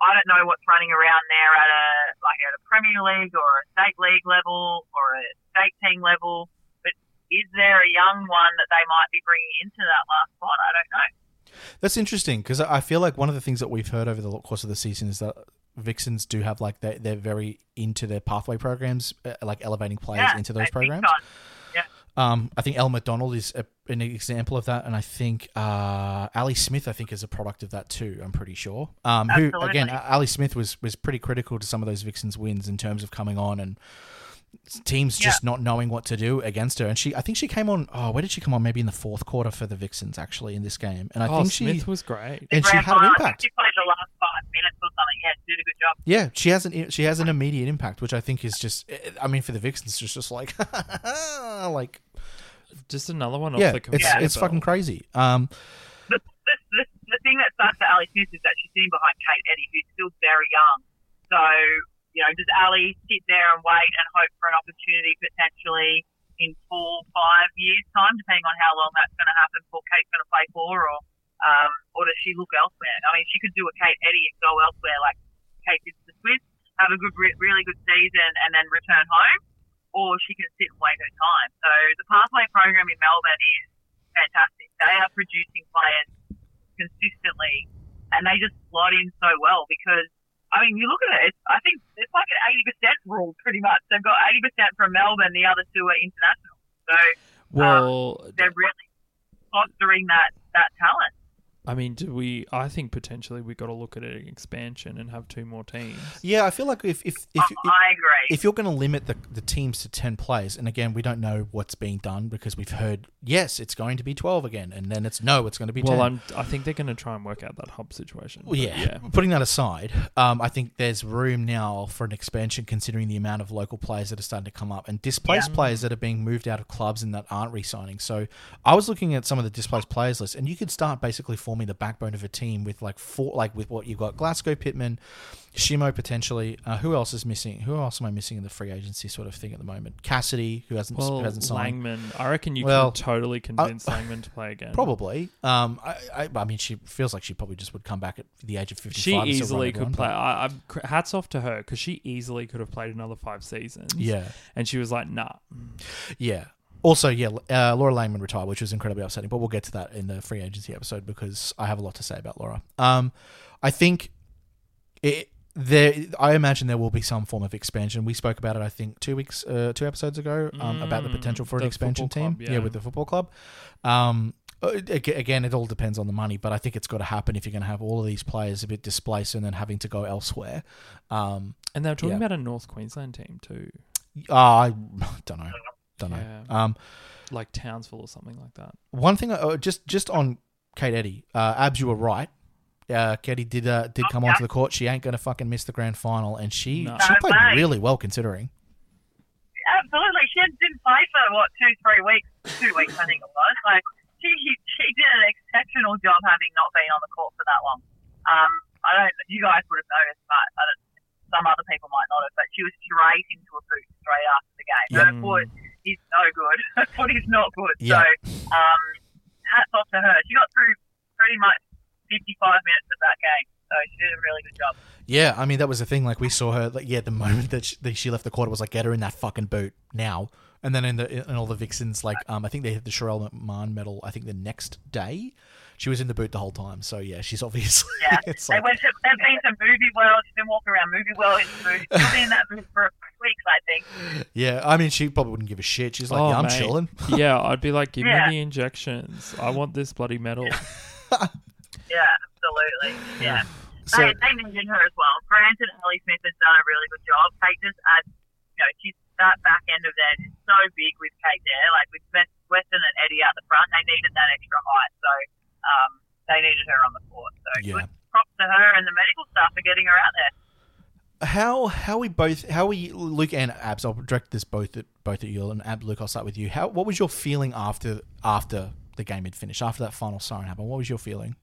I don't know what's running around there at a like at a Premier League or a state league level or a state team level, but is there a young one that they might be bringing into that last spot? I don't know. That's interesting because I feel like one of the things that we've heard over the course of the season is that Vixens do have like they they're very into their pathway programs, uh, like elevating players yeah, into those programs. on- Um, I think Elle McDonald is a, an example of that, and I think uh, Ali Smith, I think, is a product of that too. I'm pretty sure. Um, who again, Ali Smith was was pretty critical to some of those Vixens wins in terms of coming on and teams just not knowing what to do against her. And she, I think she came on. Oh, where did she come on? Maybe in the fourth quarter for the Vixens actually in this game, and I oh, think Smith she was great. and she had an final, I think impact. She played the last five minutes or something. Yeah, she did a good job. Yeah, she has an she has an immediate impact, which I think is just. I mean, for the Vixens, it's just like like just another one yeah, off the it's it's fucking crazy. Um, the, the, the, the thing that sucks for Ali Smith is that she's sitting behind Kate Eddy, who's still very young. So, you know, does Ali sit there and wait and hope for an opportunity potentially in four, five years' time, depending on how long that's going to happen for Kate's going to play for, or um, or does she look elsewhere? I mean, she could do a Kate Eddy and go elsewhere like Kate did to the Swifts, have a good, re- really good season, and then return home, or she can sit and wait her time. So the pathway program in Melbourne is fantastic. They are producing players consistently, and they just slot in so well because. I mean, you look at it. It's, I think it's like an eighty percent rule, pretty much. They've got eighty percent from Melbourne. The other two are international. So um, Well, they're really fostering that that talent. I mean, do we? I think potentially we got to look at an expansion and have two more teams. yeah, I feel like if if if, I, you, I agree. if you're going to limit the, the teams to 10 players, and again, we don't know what's being done because we've heard, yes, it's going to be 12 again, and then it's no, it's going to be 10. Well, I'm. I think they're going to try and work out that hub situation. Well, yeah. yeah. Putting that aside, um, I think there's room now for an expansion considering the amount of local players that are starting to come up and displaced players that are being moved out of clubs and that aren't re-signing. So I was looking at some of the displaced players list, and you could start basically forming the backbone of a team with like four, like with what you've got: Glasgow, Pittman, Shimo potentially. Uh, who else is missing? Who else am I missing in the free agency sort of thing at the moment? Cassidy, who hasn't Well, who hasn't signed. Langman. I reckon you Well, could totally convince Langman to play again. Probably. Um, I, I, I mean, she feels like she probably just would come back at the age of fifty-five. She easily could play. I, I'm hats off to her because she easily could have played another five seasons. Yeah. and she was like, "Nah." Yeah. Also, yeah, uh, Laura Langman retired, which was incredibly upsetting. But we'll get to that in the free agency episode because I have a lot to say about Laura. Um, I think it there. I imagine there will be some form of expansion. We spoke about it, I think, two weeks, uh, two episodes ago, um, about the Mm, potential for an expansion football team. club, yeah. yeah. with the football club. Um, uh, again, it all depends on the money, but I think it's got to happen if you're going to have all of these players a bit displaced and then having to go elsewhere. Um, And they were talking Yeah. about a North Queensland team too, uh, I don't know, don't know. Um, like Townsville or something like that. One thing, uh, just just on Kate Eddy, uh, Abs, you were right. Uh, Katie did uh, did come yeah. onto the court. She ain't gonna fucking miss the grand final, and she No. she played way. really well considering. Absolutely. She didn't play for, what, two, three weeks? Two weeks, I think it was. Like, she, she did an exceptional job having not been on the court for that long. Um, I don't, you guys would have noticed, but I don't, some other people might not have, but she was straight into a boot straight after the game. Yeah. Her foot is no good. Her foot is not good. Yeah. So, um, hats off to her. She got through pretty much 55 minutes of that game. So she did a really good job. Yeah, I mean that was the thing. Like we saw her. Like yeah, the moment that she, that she left the court was like get her in that fucking boot now. And then in the in all the vixens, like um, I think they had the Sharelle McMahon medal. I think the next day, she was in the boot the whole time. So yeah, she's obviously. Yeah. it's They like went to, they've been to Movie World. She's been walking around Movie World in the boot. She's been in that boot for weeks, I think. yeah. I mean, she probably wouldn't give a shit. She's like, Oh, yeah, I'm mate. chilling. yeah, I'd be like, give Yeah. me the injections. I want this bloody medal. Yeah, absolutely. Yeah. So they, they needed her as well. Granted, Ellie Smith has done a really good job. Kate just adds, you know, she's that back end of theirs is so big with Kate there. Like with West- Weston and Eddy out the front, they needed that extra height. So um, they needed her on the court. So Yeah. good props to her and the medical staff for getting her out there. how how we both how we Luke and Abs. I'll direct this both at both at you and Ab Luke. I'll start with you. How what was your feeling after after the game had finished after that final siren happened? What was your feeling?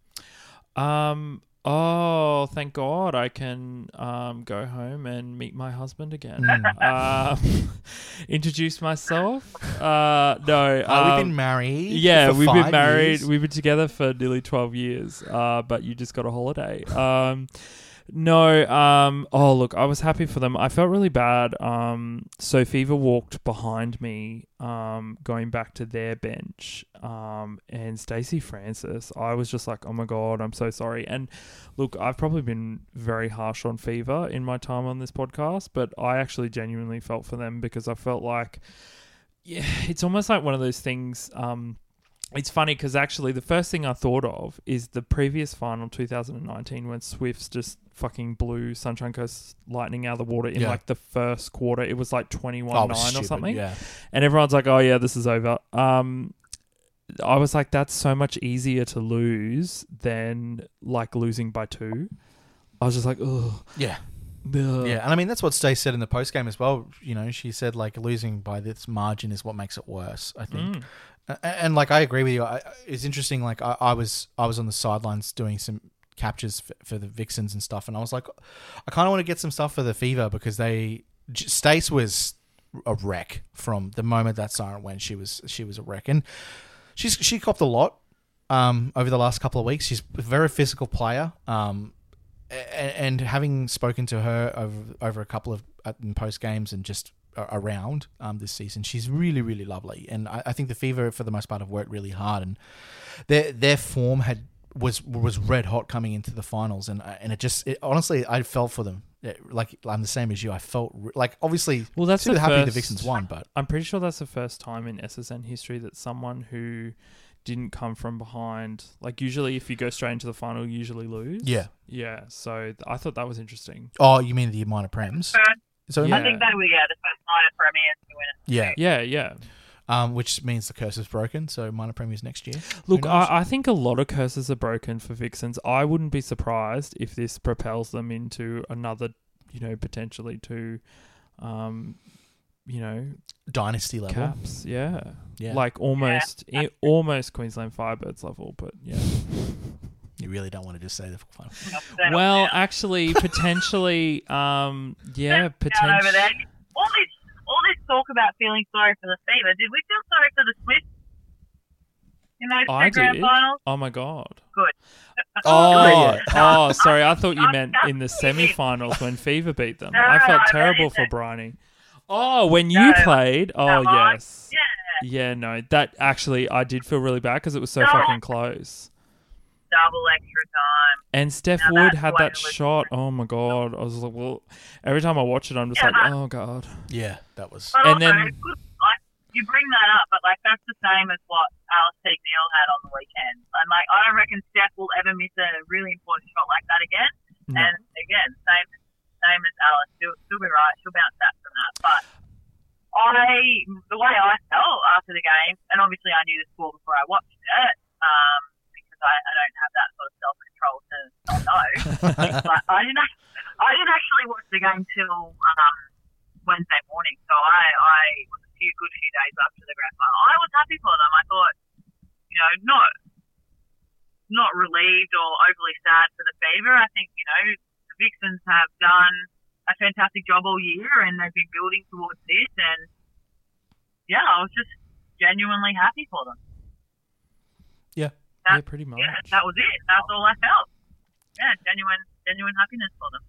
Um. Oh, thank God I can um, go home and meet my husband again. Mm. Um, introduce myself. Uh, no. Uh, we've um, been married. Yeah, we've been married. years. We've been together for nearly twelve years. Uh, but you just got a holiday. Um, no. Um. Oh, look, I was happy for them. I felt really bad. Um. So Fever walked behind me. Um. Going back to their bench. Um. And Stacey Francis. I was just like, oh my god, I'm so sorry. And look, I've probably been very harsh on Fever in my time on this podcast, but I actually genuinely felt for them because I felt like yeah, it's almost like one of those things. Um, it's funny because actually the first thing I thought of is the previous final, 2019, when Swifts just fucking blew Sunshine Coast Lightning out of the water in Yeah. like the first quarter. It was like 21 Oh, it 9 was or something. Yeah, And everyone's like, oh, yeah, this is over. Um, I was like, that's so much easier to lose than like losing by two. I was just like, ugh. yeah, ugh. yeah. And I mean that's what Stace said in the post game as well. You know, she said like losing by this margin is what makes it worse. I think. Mm. A- And, like I agree with you. I, it's interesting. Like I, I was I was on the sidelines doing some captures for, for the Vixens and stuff, and I was like, I kind of want to get some stuff for the Fever because they Stace was a wreck from the moment that siren went. She was she was a wreck, and she's she copped a lot um, over the last couple of weeks. She's a very physical player. Um, and having spoken to her over over a couple of uh, post games and just around um, this season, she's really really lovely. And I, I think the Fever for the most part have worked really hard, and their their form had was was red hot coming into the finals, and and it just it, honestly I felt for them. Yeah, Like I'm the same as you. I felt re- like obviously Well, that's super the happy the Vixens won, but I'm pretty sure that's the first time in SSN history that someone who didn't come from behind, like usually if you go straight into the final, you usually lose. yeah. Yeah. So th- I thought that was interesting. Oh, you mean the minor prems? First, So Yeah. I think they were yeah the first night of premiers to win it. yeah, Yeah, yeah. um, which means the curse is broken. So minor premiers next year. Look, I, I think a lot of curses are broken for Vixens. I wouldn't be surprised if this propels them into another, you know, potentially to, um, you know, dynasty level. caps. Yeah. Yeah, Like almost, i- almost Queensland Firebirds level, but yeah. You really don't want to just say the final. Then Well, down. actually, potentially, um, yeah, down over there. potentially. All this, all this talk about feeling sorry for the Fever. Did we feel sorry for the Swifts in those two I grand did. finals? Oh my god. Good. Oh, Yeah. oh, sorry. I thought you meant in the semi-finals when Fever beat them. No, I felt I terrible meant for it. Briony. Oh, when you No, played. Oh yes. Yeah. Yeah, no, that actually I did feel really bad because it was so No. fucking close. Double extra time. And Steph Now Wood had that shot. Oh my god! I was like, well, every time I watch it, I'm just Yeah, like, but- oh god. Yeah, that was. But And also, then- good, like, you bring that up, but like that's the same as what Alice Teague-Neeld had on the weekend. And like, I don't reckon Steph will ever miss a really important shot like that again. No. And again, same same as Alice. She'll, she'll be right. She'll bounce back from that. But I, the way I felt after the game, and obviously I knew the score before I watched it, um, because I, I don't have that sort of self control to not know. but I didn't. I didn't actually watch the game till um, Wednesday morning, so I, I was a few good few days after the grand final. I was happy for them. I thought, you know, not not relieved or overly sad for the Fever. I think you know the Vixens have done a fantastic job all year, and they've been building towards this. And yeah, I was just genuinely happy for them. yeah, that- pretty much. Yeah, that was it. That's all I felt. Yeah, genuine, genuine happiness for them.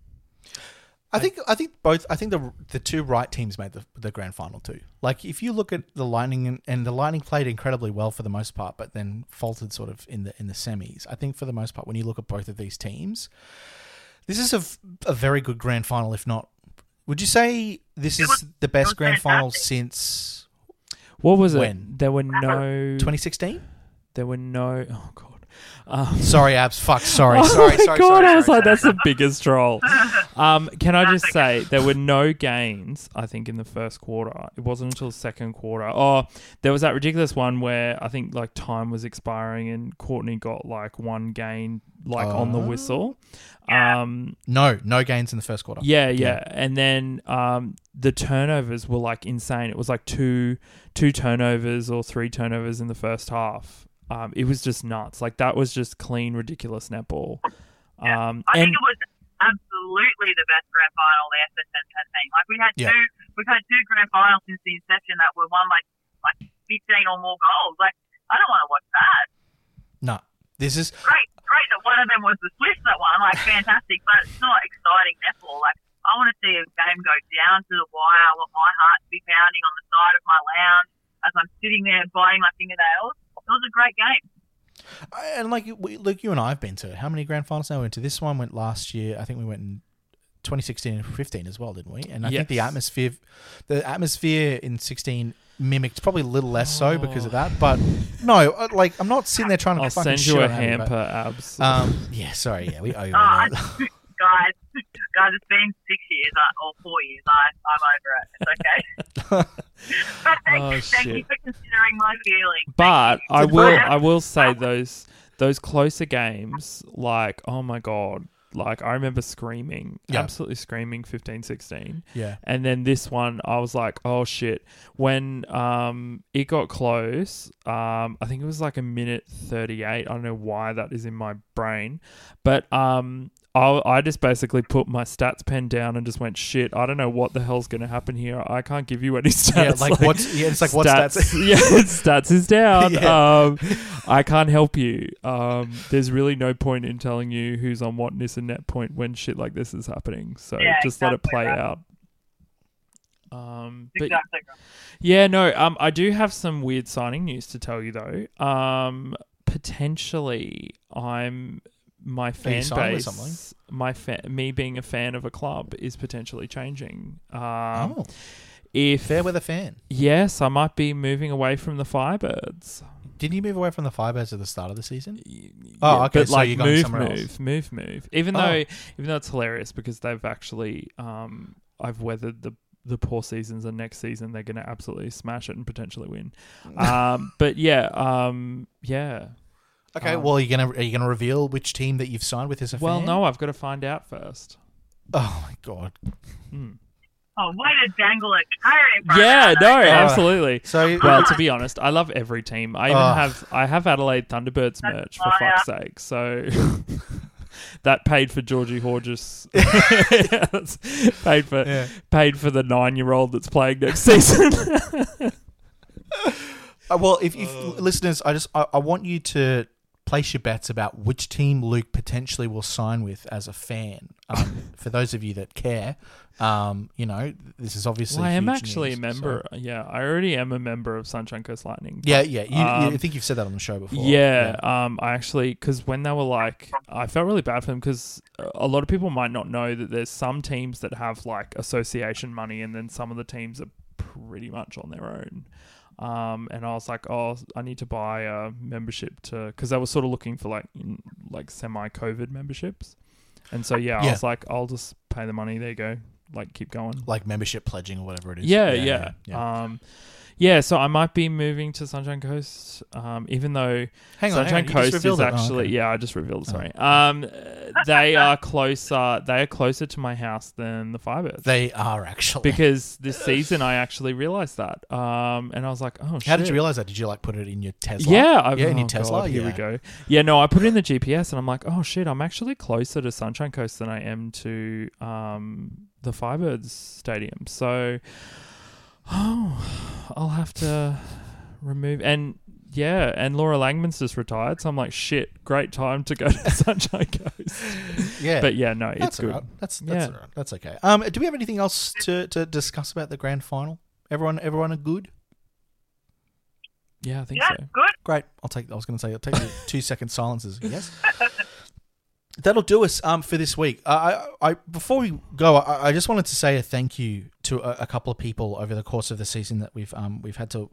I think I think both I think the the two right teams made the, the grand final too. Like if you look at the Lightning and, and the Lightning played incredibly well for the most part, but then faltered sort of in the in the semis. I think for the most part, when you look at both of these teams, this is a, a very good grand final. If not, would you say this It is was- the best was grand final since What was it? When? There were no. 2016? There were no. Oh god. Um, Sorry, abs. Fuck. Sorry. oh sorry. my sorry. god! sorry, I was sorry, like, sorry. that's the biggest troll. Um, can I just say there were no gains? I think in the first quarter. It wasn't until the second quarter. Oh, there was that ridiculous one where I think like time was expiring and Courtney got like one gain like on the Oh. whistle. Yeah. Um, no, no gains in the first quarter. yeah, yeah, Yeah. and then um, the turnovers were like insane. It was like two two turnovers or three turnovers in the first half. Um, it was just nuts. Like that was just clean, ridiculous netball. Yeah. Um, I and think it was absolutely the best grand final the SSN has seen. Like we had Yeah. two, we've had two grand finals since the inception that were won like like fifteen or more goals. Like I don't want to watch that. No. This is Great, great that one of them was the Swifts that won. Like fantastic, but it's not exciting netball. Like I want to see a game go down to the wire. I want my heart to be pounding on the side of my lounge as I'm sitting there biting my fingernails. It was a great game. and like we, like you and I have been to how many grand finals now we went to? This one went last year. I think we went in 2016 and 15 as well, didn't we? And I think the atmosphere, the atmosphere in 16 mimicked probably a little less so because of that. But no, uh, like I'm not sitting there trying to. I'll send you a on Abby, but- hamper, abs. Um, yeah, sorry, yeah, we owe you. Oh, I, a lot. Guys, guys, it's been six years uh, or four years. I, I'm over it. It's okay. But thank, Oh, thank you for considering my feelings. But I will. I will say those those closer games, like oh my god, Like I remember screaming, Yeah. absolutely screaming 15, 16. Yeah. And then this one, I was like, oh shit. When um it got close, um I think it was like a minute 38. I don't know why that is in my brain. But um I, I just basically put my stats pen down and just went shit. I don't know what the hell's going to happen here. I can't give you any stats. Yeah, like, what's yeah, it's like what stats, that? yeah, stats is down. Yeah. Um, I can't help you. Um, there's really no point in telling you who's on what Nissan Net Point when shit like this is happening. So Yeah, just let it play right. out. Um, but Exactly. yeah, no, um, I do have some weird signing news to tell you though. Um, potentially, I'm my fan base, something? my fa- me being a fan of a club is potentially changing. Um, oh, if fair weather fan. yes, I might be moving away from the Firebirds. Didn't you move away from the Firebirds at the start of the season? Oh, yeah, okay, But so like you're going move, somewhere move, else. move, move. Even Oh. though, even though it's hilarious because they've actually, um, I've weathered the the poor seasons, and next season they're going to absolutely smash it and potentially win. um, but yeah, um, yeah. Okay, Um, well, are you gonna are you gonna reveal which team that you've signed with as a Well, fan? no, I've got to find out first. Oh my god. Hmm. Oh, way to dangle a carrot Yeah, of no, us. absolutely. So Well, to be honest, I love every team. I even Oh. have I have Adelaide Thunderbirds That's merch for fire. fuck's sake. So that paid for Georgie Horjus. That's paid for yeah. paid for the nine year old that's playing next season. Uh, well, if, if listeners, I just I, I want you to place your bets about which team Luke potentially will sign with as a fan. Um, for those of you that care, um, you know, this is obviously. well, I am actually a member. so- Yeah, I already am a member of Sunshine Coast Lightning. Yeah, yeah. You, you- I Um, think you've said that on the show before. Yeah, um, I actually because when they were like, I felt really bad for them because a lot of people might not know that there's some teams that have like association money, and then some of the teams are pretty much on their own. Um, and I was like, oh, I need to buy a membership to because I was sort of looking for like in, like semi COVID memberships, and so yeah, I was like, I'll just pay the money. There you go, like keep going. like membership pledging or whatever it is. Yeah, yeah. yeah. Um, yeah, so I might be moving to Sunshine Coast, um, even though hang on, hang Sunshine on. Coast is. Oh, actually okay. yeah, I just revealed. Sorry, um, they are closer. They are closer to my house than the Firebirds. They are actually. because this season I actually realized that, um, and I was like, oh, How did you realize that? Did you like put it in your Tesla? Yeah, I, Yeah, in your oh, Tesla, God, here we go. Yeah, no, I put it in the GPS, and I'm like, oh shit, I'm actually closer to Sunshine Coast than I am to um, the Firebirds Stadium. So, oh, I'll have to remove and. Yeah, and Laura Langman's just retired, so I'm like, shit, great time to go to Sunshine Coast. yeah. But yeah, no, that's it's good. all right. That's that's Yeah. all right. That's okay. Um, do we have anything else to, to discuss about the grand final? Everyone, everyone, are good. Yeah, I think Yeah, so. good. Great. I'll take. I was going to say I'll take the two second silences. Yes. That'll do us um, for this week. I, I before we go, I, I just wanted to say a thank you to a, a couple of people over the course of the season that we've um, we've had to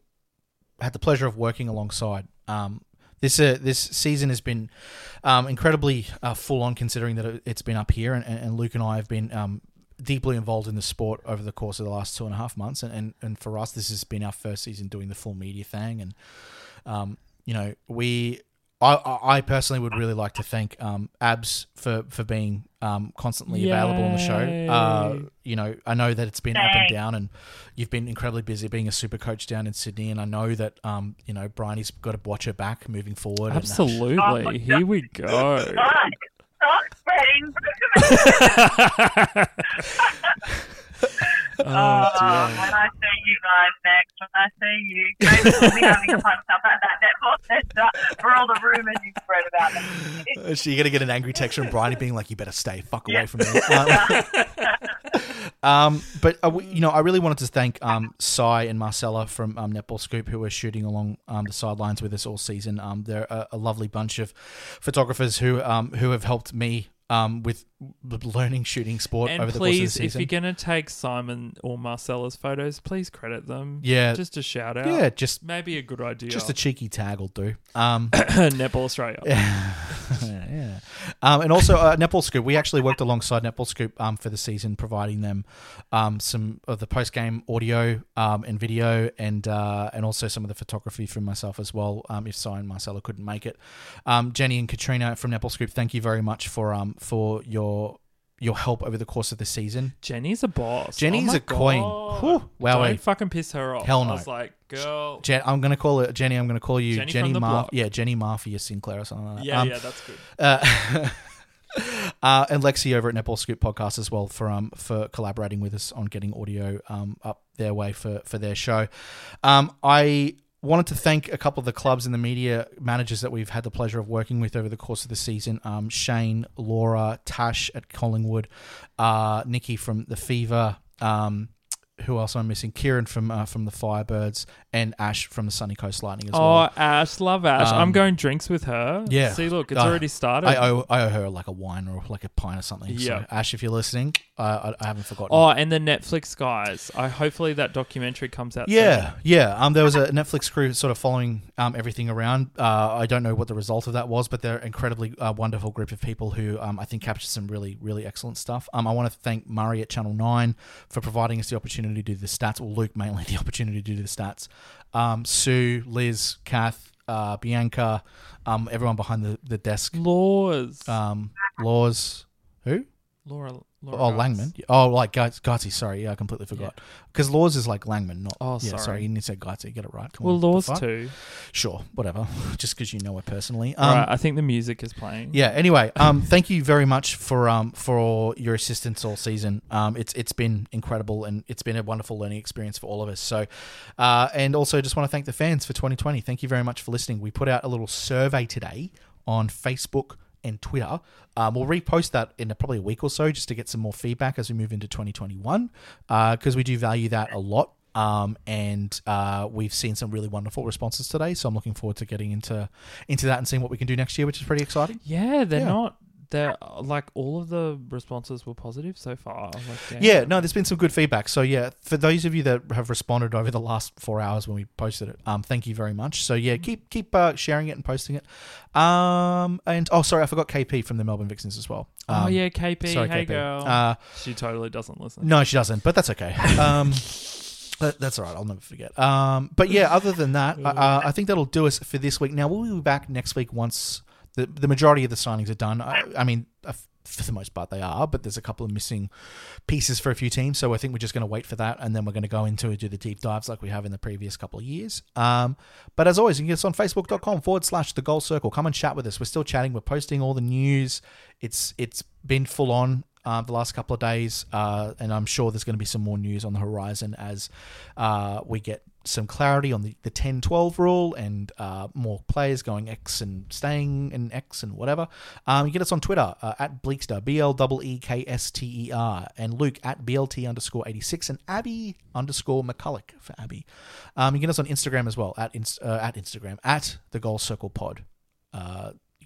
had the pleasure of working alongside. Um, this uh, this season has been um, incredibly uh, full on, considering that it- it's been up here, and, and Luke and I have been um, deeply involved in the sport over the course of the last two and a half months, and, and, and for us, this has been our first season doing the full media thing, and um, you know, we, I, I I personally would really like to thank um, Abs for for being um, constantly available on the show. Uh, you know, I know that it's been up and down, and you've been incredibly busy being a super coach down in Sydney, and I know that um, you know, Briony's got to watch her back moving forward. and- Absolutely. Oh, Here we go. Right. Stop spreading. Oh, Oh, when I see you guys next, when I see you, maybe we'll be having a punch up at that netball center for all the rumours you spread about them. So you're gonna get an angry text from Briony being like, "You better stay fuck away Yeah. from me." Um, um, but uh, we, you know, I really wanted to thank um, Cy and Marcella from um, Netball Scoop who were shooting along um, the sidelines with us all season. Um, they're a, a lovely bunch of photographers who um, who have helped me um, with learning shooting sport And over the course of the please, if you're going to take Simon or Marcella's photos, please credit them. yeah, Just a shout out. yeah, just Maybe a good idea. just a cheeky tag will do. Um, Netball Australia. yeah, yeah. Um, and also uh, Netball Scoop. We actually worked alongside Netball Scoop um, for the season, providing them um, some of the post game audio um, and video, and uh, and also some of the photography from myself as well. Um, if Simon and Marcella couldn't make it, um, Jenny and Katrina from Netball Scoop, thank you very much for um for your your your help over the course of the season. Jenny's a boss. Jenny's Oh a queen. God. Whew. Wow, Don't fucking piss her off. Hell no. I was like, girl. Jen, I'm gonna call it Jenny. I'm gonna call you Jenny Jenny, Mar-. Yeah, Jenny Marfia Sinclair or something like that. Yeah, Um, yeah, that's good. Uh, uh, and Lexi over at Netball Scoop Podcast as well for um for collaborating with us on getting audio um up their way for for their show. Um, I wanted to thank a couple of the clubs and the media managers that we've had the pleasure of working with over the course of the season. Um, Shane, Laura, Tash at Collingwood, uh, Nikki from the Fever. Um, who else am I missing? Kieran from uh, from the Firebirds and Ash from the Sunny Coast Lightning as well. Oh, well. Ash, love Ash. I'm Um, going drinks with her. yeah. See, look, it's already started. I owe I owe her like a wine or like a pint or something. Yeah. So Ash, if you're listening, I, I haven't forgotten. oh, and the Netflix guys. I hopefully that documentary comes out. yeah, soon. yeah. Um, there was a Netflix crew sort of following um everything around. Uh, I don't know what the result of that was, but they're an incredibly uh, wonderful group of people who um I think captured some really really excellent stuff. Um, I want to thank Murray at Channel Nine for providing us the opportunity to do the stats. or Luke mainly the opportunity to do the stats. Um, Sue, Liz, Kath, uh, Bianca, um, everyone behind the the desk. Laws. Um, Laws, who? Laura. Laura Oh. Langman. Oh, like Guts- Sorry, yeah, I completely forgot. Because Laws is like Langman, not. Oh, yeah, sorry. You need to say Gutsy. Get it right. Come Well, on, Laws too. Sure, whatever. Just because you know her personally. Um, right, I think the music is playing. Yeah. Anyway, um, thank you very much for um for your assistance all season. Um, it's it's been incredible and it's been a wonderful learning experience for all of us. So, uh, and also just want to thank the fans for 2020. Thank you very much for listening. We put out a little survey today on Facebook and Twitter. Um, we'll repost that in a, probably a week or so just to get some more feedback as we move into 2021 because we do value that a lot. Um, and uh, we've seen some really wonderful responses today, so I'm looking forward to getting into into that and seeing what we can do next year, which is pretty exciting. Yeah, they're Yeah. not. They're like all of the responses were positive so far. Like. Yeah, no, there's been some good feedback. So yeah, for those of you that have responded over the last four hours when we posted it, um, thank you very much. So yeah, keep keep uh, sharing it and posting it. Um, and oh, sorry, I forgot KP from the Melbourne Vixens as well. Oh Um, yeah, KP. sorry, hey KP. girl. Uh, she totally doesn't listen. no, she doesn't, but that's okay. Um, that- that's all right. I'll never forget. Um, but yeah, other than that, uh, I think that'll do us for this week. Now we'll be back next week once the the majority of the signings are done. I, I mean, uh, for the most part they are, but there's a couple of missing pieces for a few teams. So I think we're just going to wait for that, and then we're going to go into and do the deep dives like we have in the previous couple of years. Um, but as always, you can get us on Facebook.com forward slash the Goal Circle. Come and chat with us. We're still chatting. We're posting all the news. It's it's been full on. Uh, the last couple of days, uh, and I'm sure there's going to be some more news on the horizon as uh, we get some clarity on the, the 10 12 rule and uh, more players going X and staying in X and whatever. Um, you get us on Twitter uh, at Bleekster, B L E E K S T E R, and Luke at BLT underscore 86, and Abby underscore McCulloch for Abby. Um, you get us on Instagram as well, at, uh, at Instagram, at the Goal Circle Pod.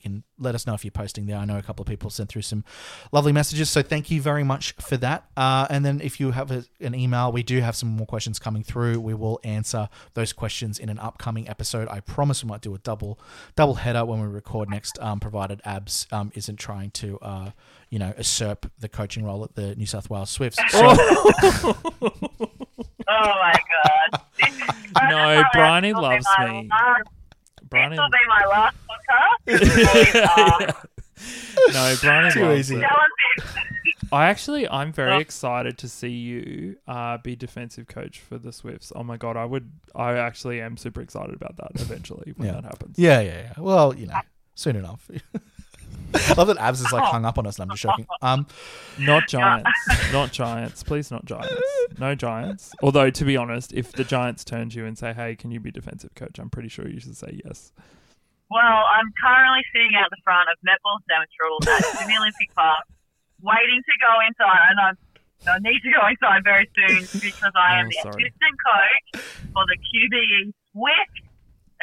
You can let us know if you're posting there. I know a couple of people sent through some lovely messages, so thank you very much for that. Uh, and then if you have a, an email, we do have some more questions coming through. We will answer those questions in an upcoming episode. I promise we might do a double double header when we record next, um, provided Abs um, isn't trying to, uh, you know, usurp the coaching role at the New South Wales Swifts. So, Oh my god. No, Briony this will be loves my me. Last- Briony, This will be my last podcast. No, Briony Too easy. I actually, I'm very Oh. excited to see you uh, be defensive coach for the Swifts. Oh my god, I would, I actually am super excited about that eventually when Yeah. that happens. yeah, yeah, yeah. Well, you know, soon enough. I love that Abs is like hung up on us, and I'm just joking. Um, Not giants, not giants, please, not giants, no giants. Although to be honest, if the giants turn to you and say, "Hey, can you be defensive coach?" I'm pretty sure you should say yes. Well, I'm currently sitting out the front of Netball Central at Sydney Olympic Park, waiting to go inside, and I'm, I need to go inside very soon because I am Oh, the sorry. assistant coach for the QBE Swift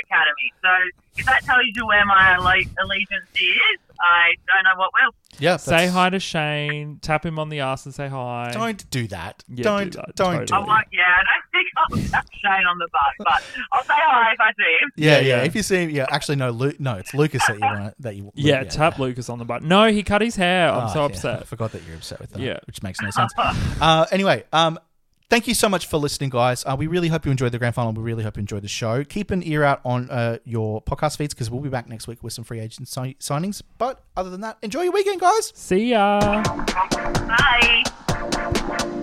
Academy. So if that tells you where my alle- allegiance is, I don't know what will. yeah, Say that's- hi to Shane, tap him on the ass, and say hi. Don't do that. Yeah, don't do that, don't totally. I it. won't, yeah, I don't think I'll tap Shane on the butt, but I'll say hi if I see him. Yeah, Yeah, yeah, yeah. If you see, him, yeah, actually, no, Lu- no, it's Lucas that you want that you. yeah, tap Lucas on the butt. No, he cut his hair. I'm Oh, so yeah, I upset. forgot that you're upset with that. Yeah. which makes no sense. uh, anyway, um, thank you so much for listening, guys. Uh, we really hope you enjoyed the grand final. We really hope you enjoyed the show. Keep an ear out on uh, your podcast feeds because we'll be back next week with some free agent si- signings. But other than that, enjoy your weekend, guys. See ya. Bye.